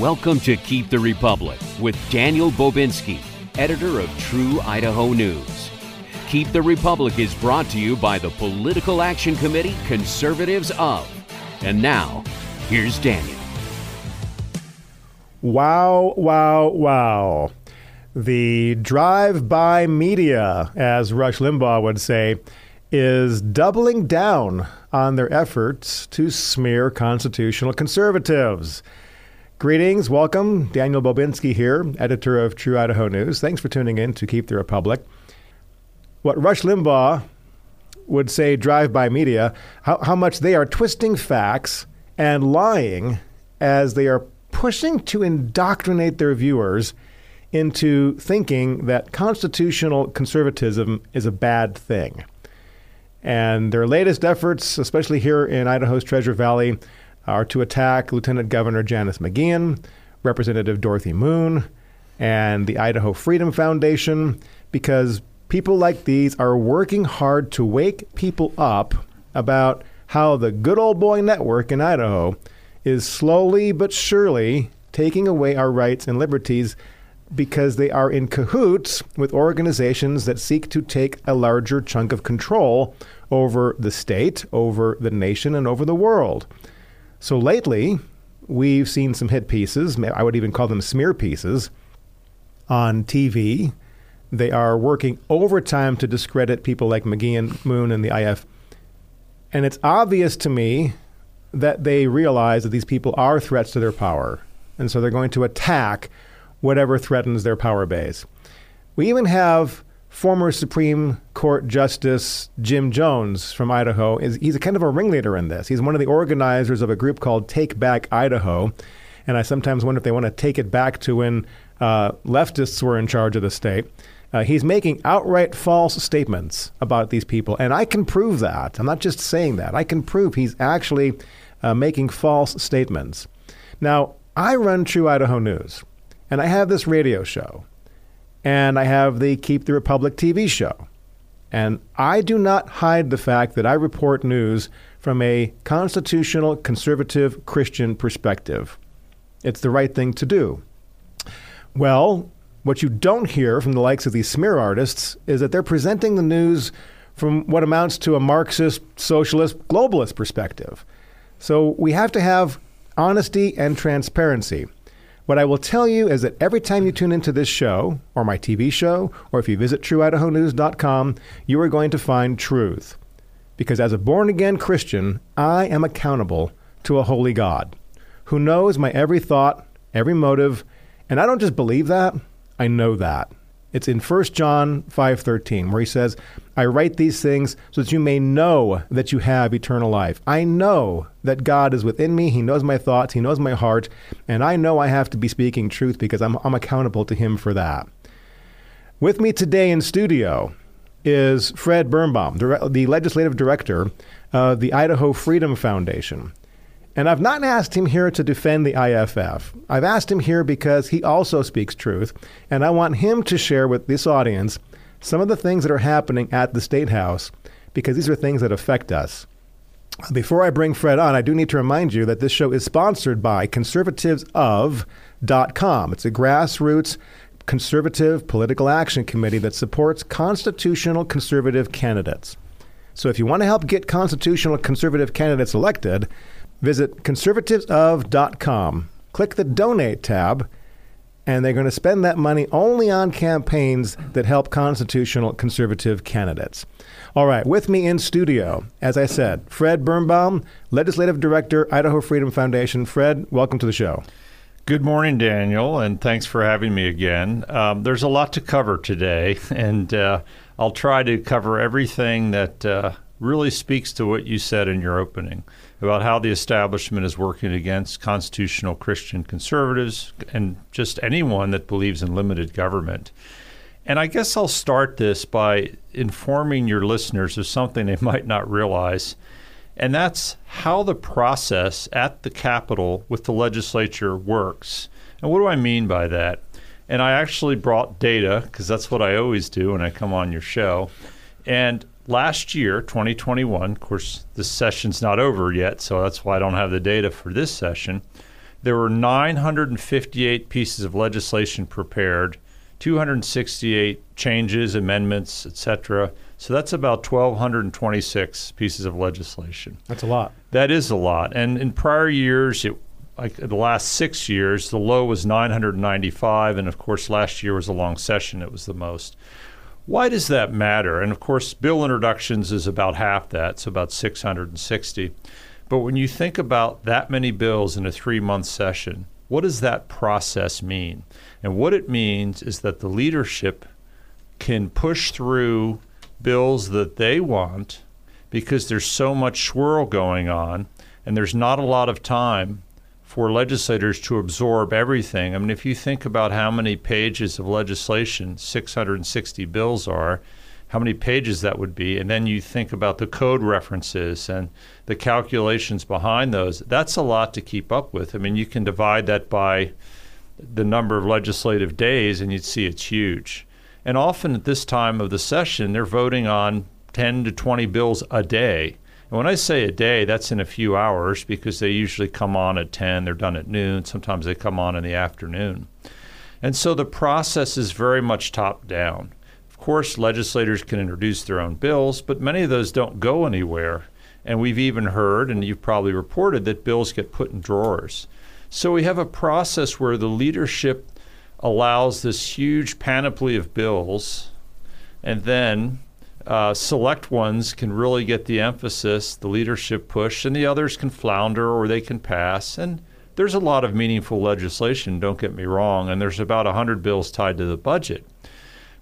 Welcome to Keep the Republic with Daniel Bobinski, editor of True Idaho News. Keep the Republic is brought to you by the Political Action Committee Conservatives of. And now, here's Daniel. Wow, wow, wow. The drive by media, as Rush Limbaugh would say, is doubling down on their efforts to smear constitutional conservatives. Greetings, welcome. Daniel Bobinski here, editor of True Idaho News. Thanks for tuning in to Keep the Republic. What Rush Limbaugh would say drive by media, how, how much they are twisting facts and lying as they are pushing to indoctrinate their viewers into thinking that constitutional conservatism is a bad thing. And their latest efforts, especially here in Idaho's Treasure Valley, are to attack Lieutenant Governor Janice McGeachin, Representative Dorothy Moon, and the Idaho Freedom Foundation, because people like these are working hard to wake people up about how the good old boy network in Idaho is slowly but surely taking away our rights and liberties because they are in cahoots with organizations that seek to take a larger chunk of control over the state, over the nation, and over the world. So lately, we've seen some hit pieces, I would even call them smear pieces, on TV. They are working overtime to discredit people like McGee and Moon, and the IF. And it's obvious to me that they realize that these people are threats to their power. And so they're going to attack whatever threatens their power base. We even have former Supreme Court Justice Jim Jones from Idaho. Is he's a kind of a ringleader in this. He's one of the organizers of a group called Take Back Idaho. And I sometimes wonder if they want to take it back to when uh, leftists were in charge of the state. Uh, he's making outright false statements about these people. And I can prove that. I'm not just saying that. I can prove he's actually uh, making false statements. Now, I run True Idaho News, and I have this radio show and I have the Keep the Republic TV show. And I do not hide the fact that I report news from a constitutional, conservative, Christian perspective. It's the right thing to do. Well, what you don't hear from the likes of these smear artists is that they're presenting the news from what amounts to a Marxist, socialist, globalist perspective. So we have to have honesty and transparency. What I will tell you is that every time you tune into this show, or my TV show, or if you visit trueidahonews.com, you are going to find truth. Because as a born again Christian, I am accountable to a holy God who knows my every thought, every motive, and I don't just believe that, I know that. It's in 1 John 5:13 where he says, "I write these things so that you may know that you have eternal life." I know that God is within me. He knows my thoughts, he knows my heart, and I know I have to be speaking truth because I'm, I'm accountable to him for that. With me today in studio is Fred Birnbaum, the, the legislative director of the Idaho Freedom Foundation. And I've not asked him here to defend the IFF. I've asked him here because he also speaks truth, and I want him to share with this audience some of the things that are happening at the State House because these are things that affect us. Before I bring Fred on, I do need to remind you that this show is sponsored by conservativesof.com. It's a grassroots conservative political action committee that supports constitutional conservative candidates. So if you want to help get constitutional conservative candidates elected, Visit conservativesof.com, click the donate tab, and they're going to spend that money only on campaigns that help constitutional conservative candidates. All right, with me in studio, as I said, Fred Birnbaum, Legislative Director, Idaho Freedom Foundation. Fred, welcome to the show. Good morning, Daniel, and thanks for having me again. Um, there's a lot to cover today, and uh, I'll try to cover everything that uh, really speaks to what you said in your opening about how the establishment is working against constitutional Christian conservatives and just anyone that believes in limited government. And I guess I'll start this by informing your listeners of something they might not realize, and that's how the process at the Capitol with the legislature works. And what do I mean by that? And I actually brought data because that's what I always do when I come on your show. And last year, 2021, of course, this session's not over yet, so that's why I don't have the data for this session. There were 958 pieces of legislation prepared, 268 changes, amendments, etc. So that's about 1,226 pieces of legislation. That's a lot. That is a lot. And in prior years, it, like the last six years, the low was 995, and of course, last year was a long session; it was the most. Why does that matter? And of course, bill introductions is about half that, so about 660. But when you think about that many bills in a three month session, what does that process mean? And what it means is that the leadership can push through bills that they want because there's so much swirl going on and there's not a lot of time for legislators to absorb everything. I mean, if you think about how many pages of legislation 660 bills are, how many pages that would be, and then you think about the code references and the calculations behind those, that's a lot to keep up with. I mean, you can divide that by the number of legislative days and you'd see it's huge. And often at this time of the session, they're voting on 10 to 20 bills a day. And when I say a day, that's in a few hours because they usually come on at 10, they're done at noon. Sometimes they come on in the afternoon. And so the process is very much top down. Of course, legislators can introduce their own bills, but many of those don't go anywhere. And we've even heard, and you've probably reported, that bills get put in drawers. So we have a process where the leadership allows this huge panoply of bills, and then uh, select ones can really get the emphasis, the leadership push, and the others can flounder or they can pass. And there's a lot of meaningful legislation, don't get me wrong, and there's about 100 bills tied to the budget.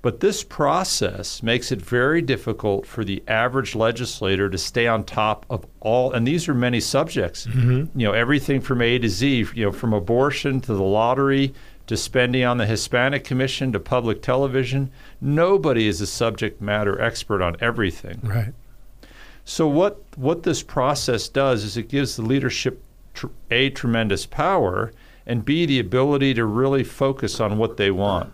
But this process makes it very difficult for the average legislator to stay on top of all, and these are many subjects. Mm-hmm. You know, everything from A to Z, you know, from abortion to the lottery to spending on the Hispanic Commission to public television. Nobody is a subject matter expert on everything. Right. So what what this process does is it gives the leadership tr- a tremendous power and b the ability to really focus on what they want.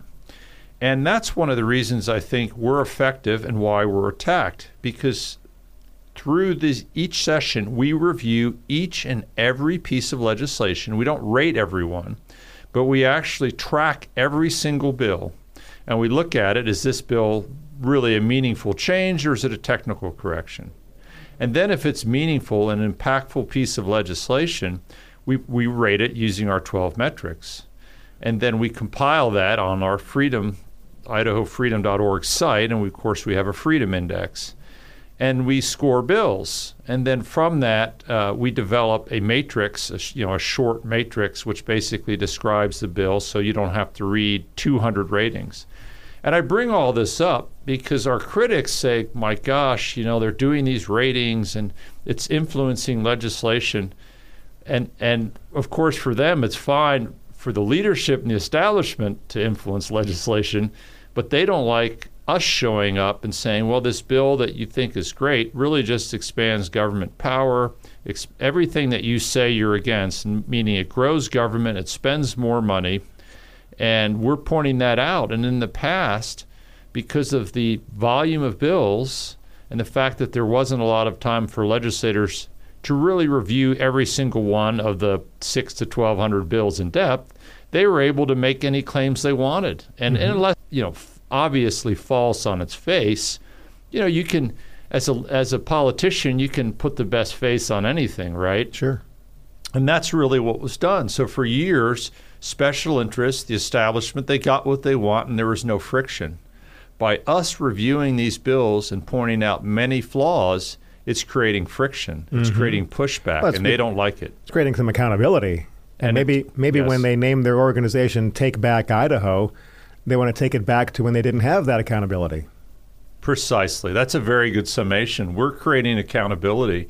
And that's one of the reasons I think we're effective and why we're attacked because through this, each session we review each and every piece of legislation. We don't rate everyone but we actually track every single bill and we look at it is this bill really a meaningful change or is it a technical correction? And then if it's meaningful and impactful piece of legislation, we, we rate it using our 12 metrics. And then we compile that on our freedom, idahofreedom.org site, and we, of course we have a freedom index and we score bills. And then from that, uh, we develop a matrix, a, you know, a short matrix, which basically describes the bill, so you don't have to read 200 ratings. And I bring all this up because our critics say, "My gosh, you know, they're doing these ratings and it's influencing legislation." And and of course, for them, it's fine for the leadership and the establishment to influence legislation, but they don't like us showing up and saying, well, this bill that you think is great really just expands government power, ex- everything that you say you're against, meaning it grows government, it spends more money. And we're pointing that out. And in the past, because of the volume of bills and the fact that there wasn't a lot of time for legislators to really review every single one of the six to 1,200 bills in depth, they were able to make any claims they wanted. And, mm-hmm. and unless, you know, obviously false on its face, you know, you can as a as a politician, you can put the best face on anything, right? Sure. And that's really what was done. So for years, special interests, the establishment, they got what they want and there was no friction. By us reviewing these bills and pointing out many flaws, it's creating friction. It's mm-hmm. creating pushback, well, and they don't like it. It's creating some accountability. And, and maybe it, maybe yes. when they name their organization Take Back Idaho, they want to take it back to when they didn't have that accountability. Precisely. That's a very good summation. We're creating accountability.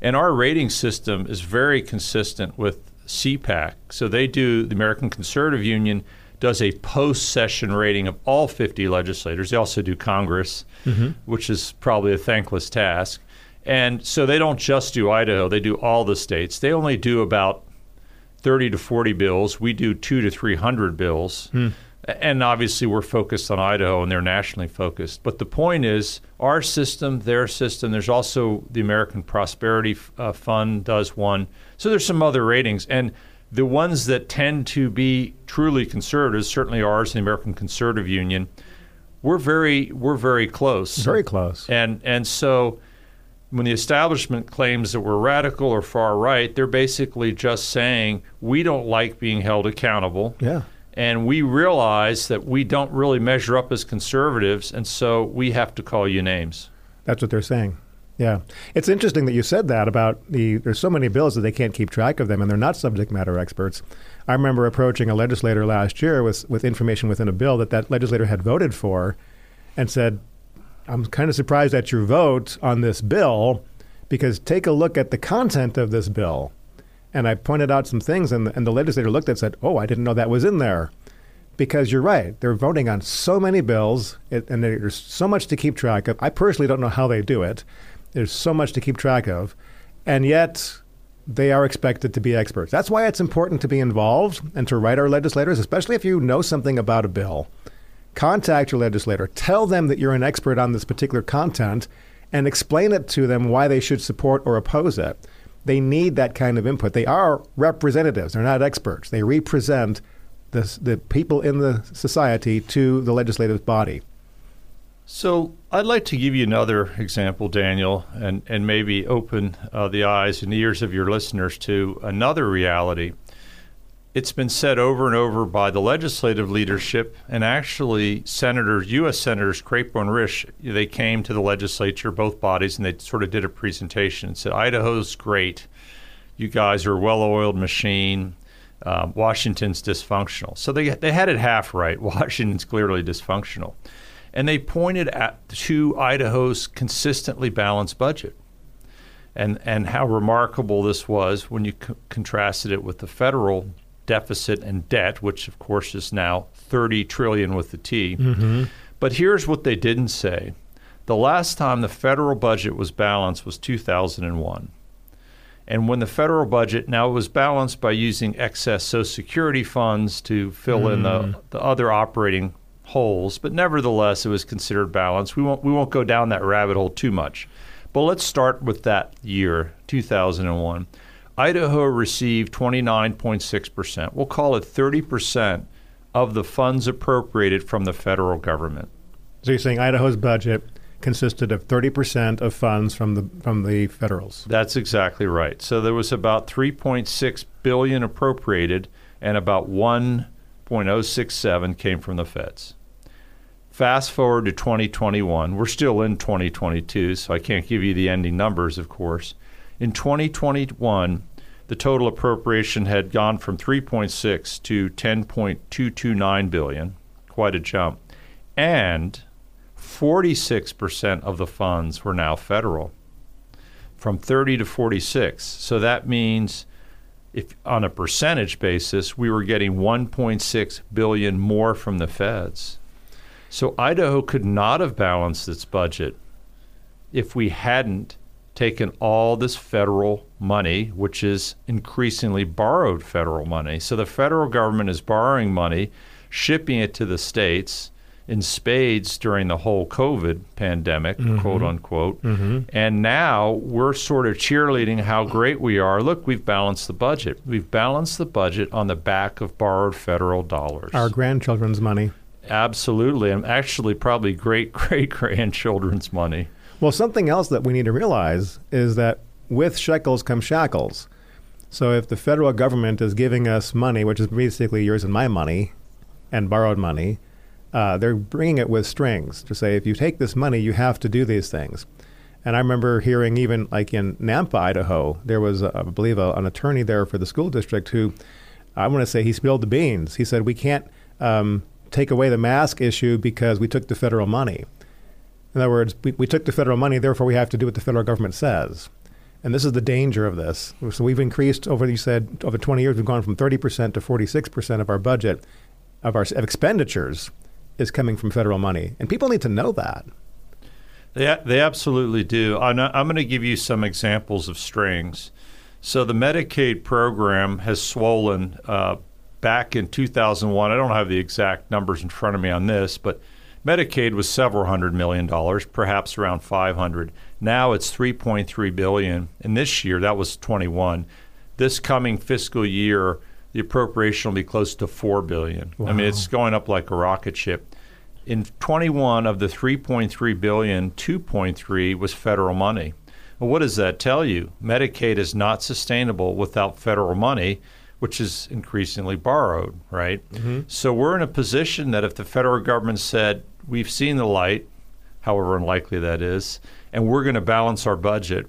And our rating system is very consistent with CPAC. So they do, the American Conservative Union does a post session rating of all 50 legislators. They also do Congress, mm-hmm. which is probably a thankless task. And so they don't just do Idaho, they do all the states. They only do about 30 to 40 bills. We do two to 300 bills. Mm and obviously we're focused on Idaho and they're nationally focused. But the point is, our system, their system. There's also the American Prosperity uh, Fund does one. So there's some other ratings, and The ones that tend to be truly conservatives, certainly ours, the American Conservative Union, we're very we're very close. Very close. And and so when the establishment claims that we're radical or far right, they're basically just saying we don't like being held accountable. Yeah. And we realize that we don't really measure up as conservatives, and so we have to call you names. That's what they're saying. Yeah, it's interesting that you said that about the. There's so many bills that they can't keep track of them, and they're not subject matter experts. I remember approaching a legislator last year with with information within a bill that that legislator had voted for, and said, "I'm kind of surprised at your vote on this bill, because take a look at the content of this bill." And I pointed out some things, and the, and the legislator looked at it and said, "Oh, I didn't know that was in there." because you're right. They're voting on so many bills, and there's so much to keep track of. I personally don't know how they do it. There's so much to keep track of, and yet they are expected to be experts. That's why it's important to be involved and to write our legislators, especially if you know something about a bill. Contact your legislator. Tell them that you're an expert on this particular content and explain it to them why they should support or oppose it. They need that kind of input. They are representatives, they're not experts. They represent the, the people in the society to the legislative body. So I'd like to give you another example, Daniel, and, and maybe open uh, the eyes and ears of your listeners to another reality. It's been said over and over by the legislative leadership and actually senators, U.S. Senators Crapo and Risch, they came to the legislature, both bodies, and they sort of did a presentation and said, Idaho's great. You guys are a well oiled machine. Um, Washington's dysfunctional. So they, they had it half right. Washington's clearly dysfunctional and they pointed at to Idaho's consistently balanced budget. And, and how remarkable this was when you c- contrasted it with the federal deficit and debt, which of course is now 30 trillion with the T. Mm-hmm. But here's what they didn't say. The last time the federal budget was balanced was 2001. And when the federal budget now was balanced by using excess Social Security funds to fill mm. in the, mm. the other operating holes, but nevertheless, it was considered balanced. We won't we won't go down that rabbit hole too much, but let's start with that year, 2001. Idaho received 29.6 percent. We'll call it 30 percent of the funds appropriated from the federal government. So you're saying Idaho's budget consisted of 30 percent of funds from the from the federals. That's exactly right. So there was about 3.6 billion appropriated, and about 1.067 came from the feds. Fast forward to 2021. We're still in 2022, so I can't give you the ending numbers, of course. In 2021, the total appropriation had gone from 3.6 to 10.229 billion, quite a jump. And 46% of the funds were now federal, from 30 to 46. So that means if on a percentage basis, we were getting 1.6 billion more from the feds. So Idaho could not have balanced its budget if we hadn't taken all this federal money, which is increasingly borrowed federal money. So the federal government is borrowing money, shipping it to the states in spades during the whole COVID pandemic, mm-hmm. quote unquote. Mm-hmm. And now we're sort of cheerleading how great we are. Look, we've balanced the budget. We've balanced the budget on the back of borrowed federal dollars. Our grandchildren's money. Absolutely, and actually, probably great great grandchildren's money. Well, something else that we need to realize is that with shekels come shackles. So if the federal government is giving us money, which is basically yours and my money, and borrowed money, uh, they're bringing it with strings to say if you take this money, you have to do these things. And I remember hearing even like in Nampa, Idaho, there was, uh, I believe, a, an attorney there for the school district who, I want to say, he spilled the beans. He said we can't um, take away the mask issue because we took the federal money. In other words, we, we took the federal money, therefore we have to do what the federal government says. And this is the danger of this. So we've increased over, you said, over 20 years, we've gone from 30% to 46% of our budget, of our of expenditures, is coming from federal money. And people need to know that. They, they absolutely do. I'm, I'm going to give you some examples of strings. So the Medicaid program has swollen uh, back in 2001, I don't have the exact numbers in front of me on this, but Medicaid was several hundred million dollars, perhaps around 500. Now it's 3.3 billion, and this year that was 21. This coming fiscal year, the appropriation will be close to four billion. Wow. I mean, it's going up like a rocket ship. In 21 of the 3.3 billion, 2.3 was federal money. Well, what does that tell you? Medicaid is not sustainable without federal money, which is increasingly borrowed, right? Mm-hmm. So we're in a position that if the federal government said, we've seen the light, however unlikely that is, and we're going to balance our budget,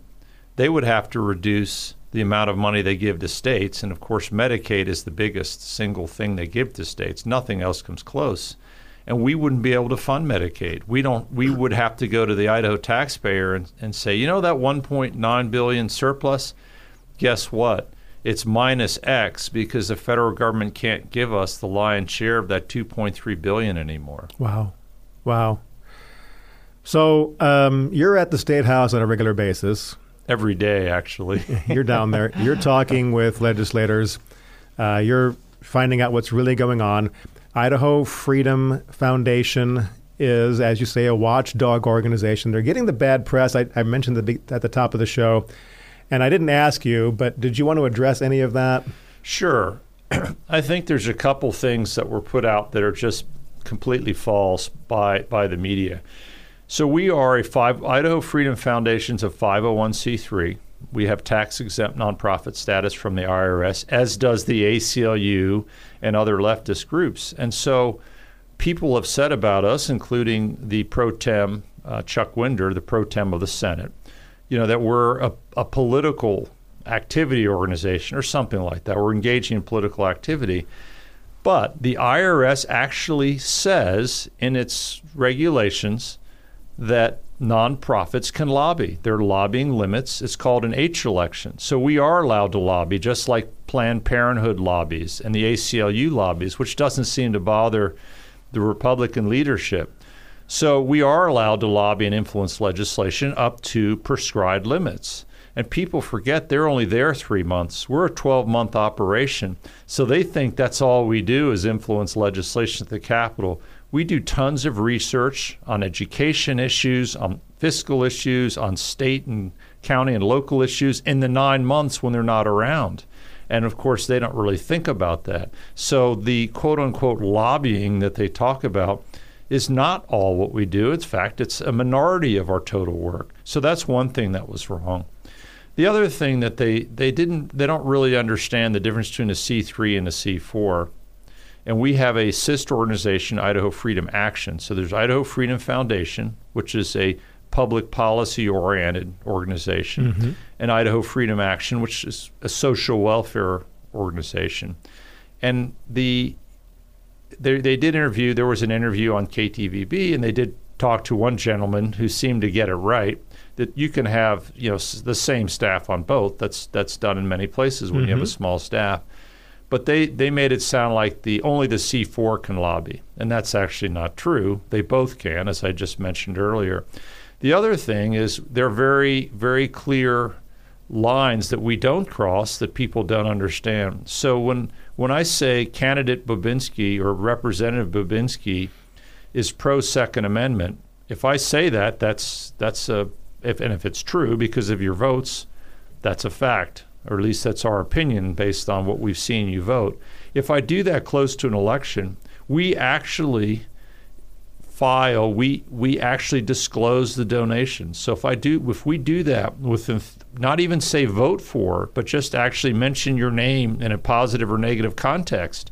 they would have to reduce the amount of money they give to states. And of course, Medicaid is the biggest single thing they give to states. Nothing else comes close. And we wouldn't be able to fund Medicaid. We don't. We would have to go to the Idaho taxpayer and, and say, you know, that 1.9 billion surplus. Guess what? It's minus X because the federal government can't give us the lion's share of that 2.3 billion anymore. Wow, wow. So um, you're at the state house on a regular basis every day, actually. you're down there. You're talking with legislators. Uh, you're finding out what's really going on. Idaho Freedom Foundation is, as you say, a watchdog organization. They're getting the bad press. I, I mentioned the, at the top of the show, and I didn't ask you, but did you want to address any of that? Sure. I think there's a couple things that were put out that are just completely false by by the media. So we are a five Idaho Freedom Foundation's a 501c3. We have tax exempt nonprofit status from the IRS, as does the ACLU and other leftist groups. And so people have said about us, including the pro tem uh, Chuck Winder, the pro tem of the Senate, you know, that we're a, a political activity organization or something like that. We're engaging in political activity. But the IRS actually says in its regulations that nonprofits can lobby. There are lobbying limits. It's called an H election. So we are allowed to lobby, just like Planned Parenthood lobbies and the ACLU lobbies, which doesn't seem to bother the Republican leadership. So we are allowed to lobby and influence legislation up to prescribed limits. And people forget they're only there three months. We're a 12 month operation. So they think that's all we do is influence legislation at the Capitol. We do tons of research on education issues, on fiscal issues, on state and county and local issues in the nine months when they're not around. And of course, they don't really think about that. So the quote unquote lobbying that they talk about is not all what we do. In fact, it's a minority of our total work. So that's one thing that was wrong. The other thing that they, they didn't they don't really understand the difference between a C3 and a C4. And we have a sister organization, Idaho Freedom Action. So there's Idaho Freedom Foundation, which is a public policy oriented organization, mm-hmm. and Idaho Freedom Action, which is a social welfare organization. And the they, they did interview, there was an interview on KTVB, and they did talk to one gentleman who seemed to get it right that you can have you know the same staff on both. That's that's done in many places when mm-hmm. you have a mm-hmm. small staff. But they, they made it sound like the only the C4 can lobby, and that's actually not true. They both can, as I just mentioned earlier. The other thing is they're very very clear lines that we don't cross that people don't understand. So when when I say candidate Bobinski or Representative Bobinski is pro Second Amendment, if I say that, that's that's a if and if it's true because of your votes, that's a fact or at least that's our opinion based on what we've seen you vote. If I do that close to an election, we actually file we we actually disclose the donations. So if I do if we do that with not even say vote for, but just actually mention your name in a positive or negative context,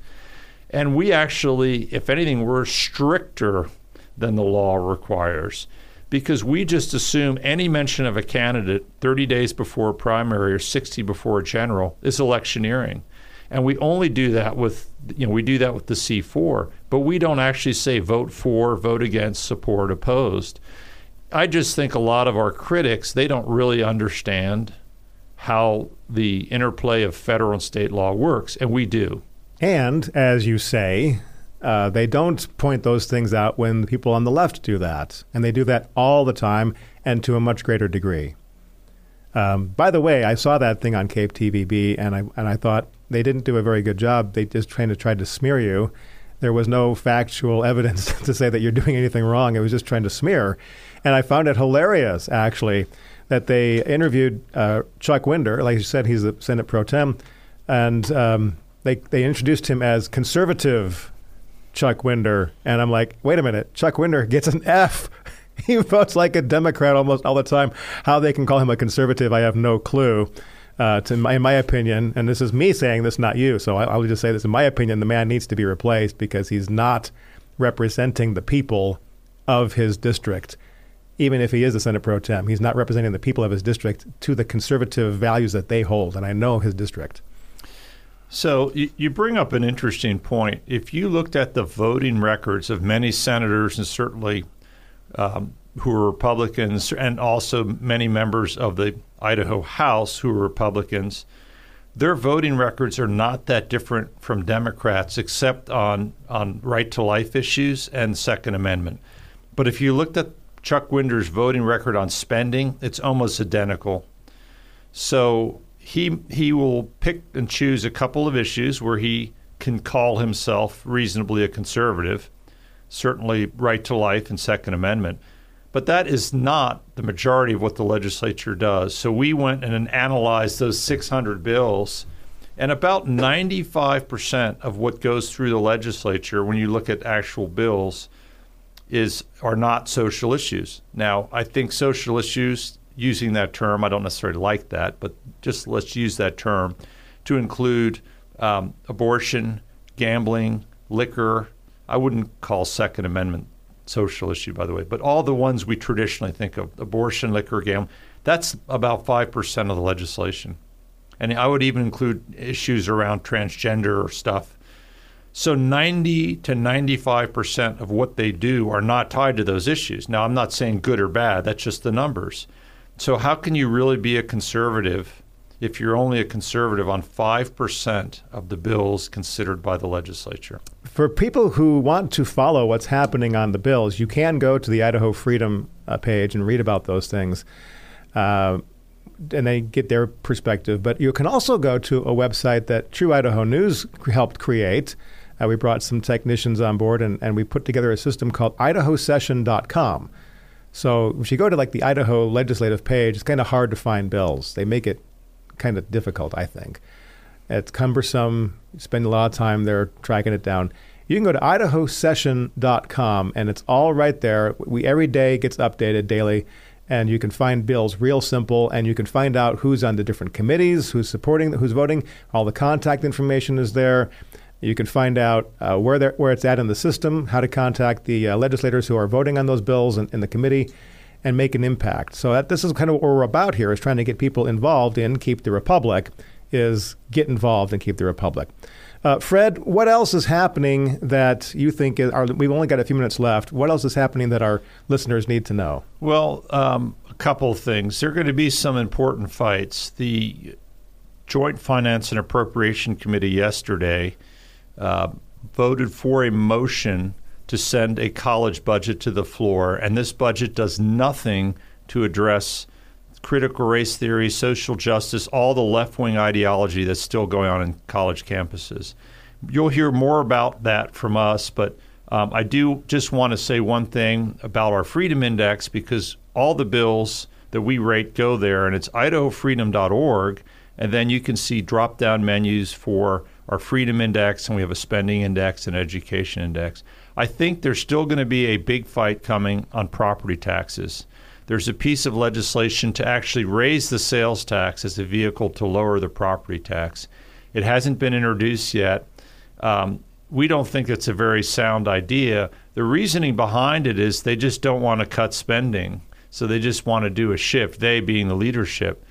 and we actually, if anything, we're stricter than the law requires because we just assume any mention of a candidate 30 days before a primary or 60 before a general is electioneering. And we only do that with, you know, we do that with the C4, but we don't actually say vote for, vote against, support, opposed. I just think a lot of our critics, they don't really understand how the interplay of federal and state law works, and we do. And as you say, uh, they don't point those things out when the people on the left do that, and they do that all the time and to a much greater degree. Um, by the way, I saw that thing on KTVB, and I and I thought they didn't do a very good job. They just trying to try to smear you. There was no factual evidence to say that you're doing anything wrong. It was just trying to smear, and I found it hilarious actually that they interviewed uh, Chuck Winder. Like you said, he's the Senate pro tem, and um, they they introduced him as conservative Chuck Winder, and I'm like, wait a minute, Chuck Winder gets an F. he votes like a Democrat almost all the time. How they can call him a conservative, I have no clue. Uh, to my, in my opinion, and this is me saying this, not you. So I, I'll just say this: in my opinion, the man needs to be replaced because he's not representing the people of his district. Even if he is a Senate pro tem, he's not representing the people of his district to the conservative values that they hold. And I know his district. So you, bring up an interesting point. If you looked at the voting records of many senators and certainly um, who are Republicans, and also many members of the Idaho House who are Republicans, their voting records are not that different from Democrats, except on on right to life issues and Second Amendment. But if you looked at Chuck Winder's voting record on spending, it's almost identical. So he he will pick and choose a couple of issues where he can call himself reasonably a conservative certainly right to life and Second Amendment. But that is not the majority of what the legislature does. So we went and analyzed those 600 bills, and about 95% of what goes through the legislature, when you look at actual bills, is are not social issues. Now, I think social issues, using that term, I don't necessarily like that, but just let's use that term to include um, abortion, gambling, liquor, I wouldn't call Second Amendment social issue, by the way, but all the ones we traditionally think of abortion, liquor, gambling that's about 5% of the legislation. And I would even include issues around transgender stuff. So 90 to 95% of what they do are not tied to those issues. Now, I'm not saying good or bad, that's just the numbers. So, how can you really be a conservative if you're only a conservative on 5% of the bills considered by the legislature. For people who want to follow what's happening on the bills, you can go to the Idaho Freedom uh, page and read about those things. Uh, and they get their perspective. But you can also go to a website that True Idaho News helped create. Uh, we brought some technicians on board and, and we put together a system called idahosession.com. So if you go to like the Idaho legislative page, it's kind of hard to find bills. They make it kind of difficult, I think. It's cumbersome. You spend a lot of time there tracking it down. You can go to idahosession.com and it's all right there. We every day gets updated daily and you can find bills real simple and you can find out who's on the different committees, who's supporting, who's voting. All the contact information is there. You can find out uh, where where it's at in the system, how to contact the uh, legislators who are voting on those bills in, the committee and make an impact. So that, this is kind of what we're about here: is trying to get people involved in keep the republic. Is get involved and keep the republic. Uh, Fred, what else is happening that you think are, we've only got a few minutes left? What else is happening that our listeners need to know? Well, um, a couple of things. There are going to be some important fights. The Joint Finance and Appropriation Committee yesterday uh, voted for a motion to send a college budget to the floor, and this budget does nothing to address critical race theory, social justice, all the left wing ideology that's still going on in college campuses. You'll hear more about that from us, but um, I do just want to say one thing about our Freedom Index because all the bills that we rate go there, and it's idahofreedom.org. And then you can see drop down menus for our Freedom Index, and we have a Spending Index and Education Index. I think there's still going to be a big fight coming on property taxes. There's a piece of legislation to actually raise the sales tax as a vehicle to lower the property tax. It hasn't been introduced yet. Um, we don't think it's a very sound idea. The reasoning behind it is they just don't want to cut spending. So they just want to do a shift, they being the leadership.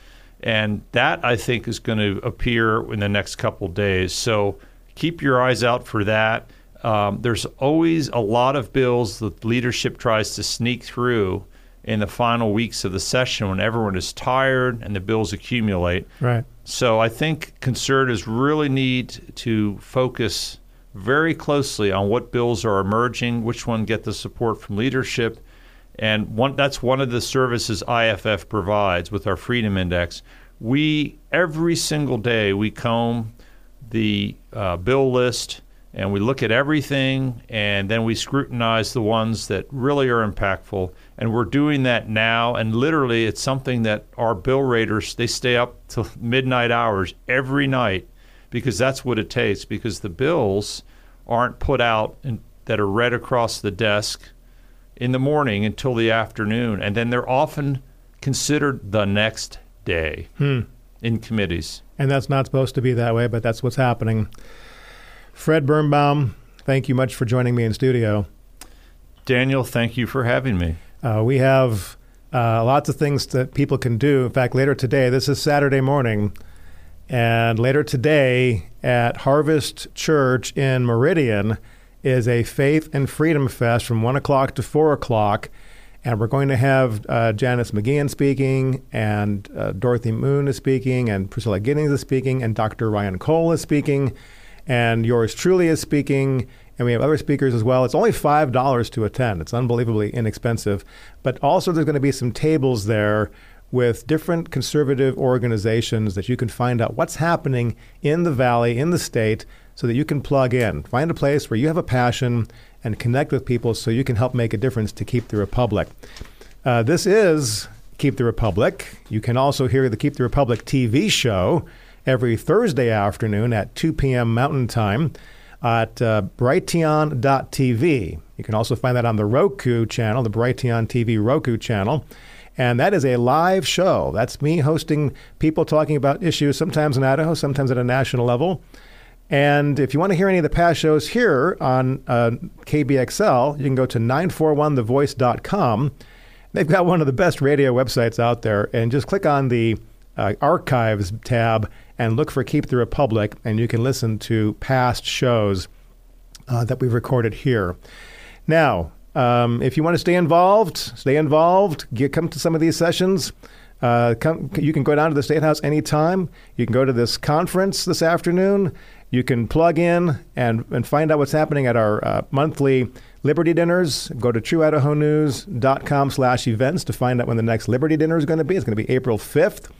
And that, I think, is going to appear in the next couple days. So keep your eyes out for that. Um, there's always a lot of bills that leadership tries to sneak through in the final weeks of the session when everyone is tired and the bills accumulate. Right. So I think conservatives really need to focus very closely on what bills are emerging, which one get the support from leadership, and one, that's one of the services IFF provides with our Freedom Index. We every single day we comb the uh, bill list and we look at everything and then we scrutinize the ones that really are impactful and we're doing that now and literally it's something that our bill raters they stay up till midnight hours every night because that's what it takes. Because the bills aren't put out in, that are read across the desk in the morning until the afternoon, and then they're often considered the next day Hmm. in committees. And that's not supposed to be that way, but that's what's happening. Fred Birnbaum, thank you much for joining me in studio. Daniel, thank you for having me. Uh, we have uh, lots of things that people can do. In fact, later today, this is Saturday morning, and later today at Harvest Church in Meridian is a Faith and Freedom Fest from 1 o'clock to 4 o'clock. And we're going to have uh, Janice McGeachin speaking, and uh, Dorothy Moon is speaking, and Priscilla Giddings is speaking, and Dr. Ryan Cole is speaking, and yours truly is speaking, and we have other speakers as well. It's only five dollars to attend. It's unbelievably inexpensive, but also there's going to be some tables there with different conservative organizations that you can find out what's happening in the valley, in the state, so that you can plug in. Find a place where you have a passion and connect with people so you can help make a difference to keep the republic. Uh, this is Keep the Republic. You can also hear the Keep the Republic TV show every Thursday afternoon at 2 p.m. Mountain Time at uh, Brighteon.tv. You can also find that on the Roku channel, the Brighteon TV Roku channel. And that is a live show. That's me hosting people talking about issues, sometimes in Idaho, sometimes at a national level. And if you want to hear any of the past shows here on uh, KBXL, you can go to 941thevoice.com. They've got one of the best radio websites out there. And just click on the uh, archives tab and look for Keep the Republic, and you can listen to past shows uh, that we've recorded here. Now, um, if you want to stay involved, stay involved. Get, come to some of these sessions. Uh, come, you can go down to the State House anytime. You can go to this conference this afternoon. You can plug in and, and find out what's happening at our uh, monthly Liberty Dinners. Go to trueidahonews.com slash events to find out when the next Liberty Dinner is going to be. It's going to be April 5th.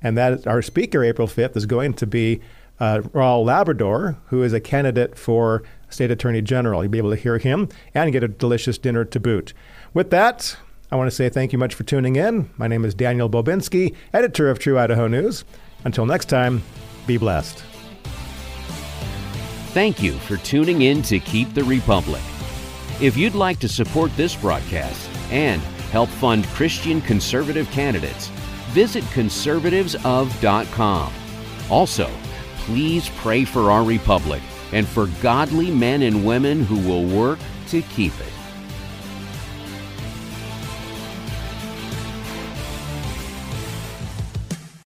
And that our speaker, April 5th, is going to be uh, Raul Labrador, who is a candidate for State Attorney General. You'll be able to hear him and get a delicious dinner to boot. With that, I want to say thank you much for tuning in. My name is Daniel Bobinski, editor of True Idaho News. Until next time, be blessed. Thank you for tuning in to Keep the Republic. If you'd like to support this broadcast and help fund Christian conservative candidates, visit conservativesof.com. Also, please pray for our republic and for godly men and women who will work to keep it.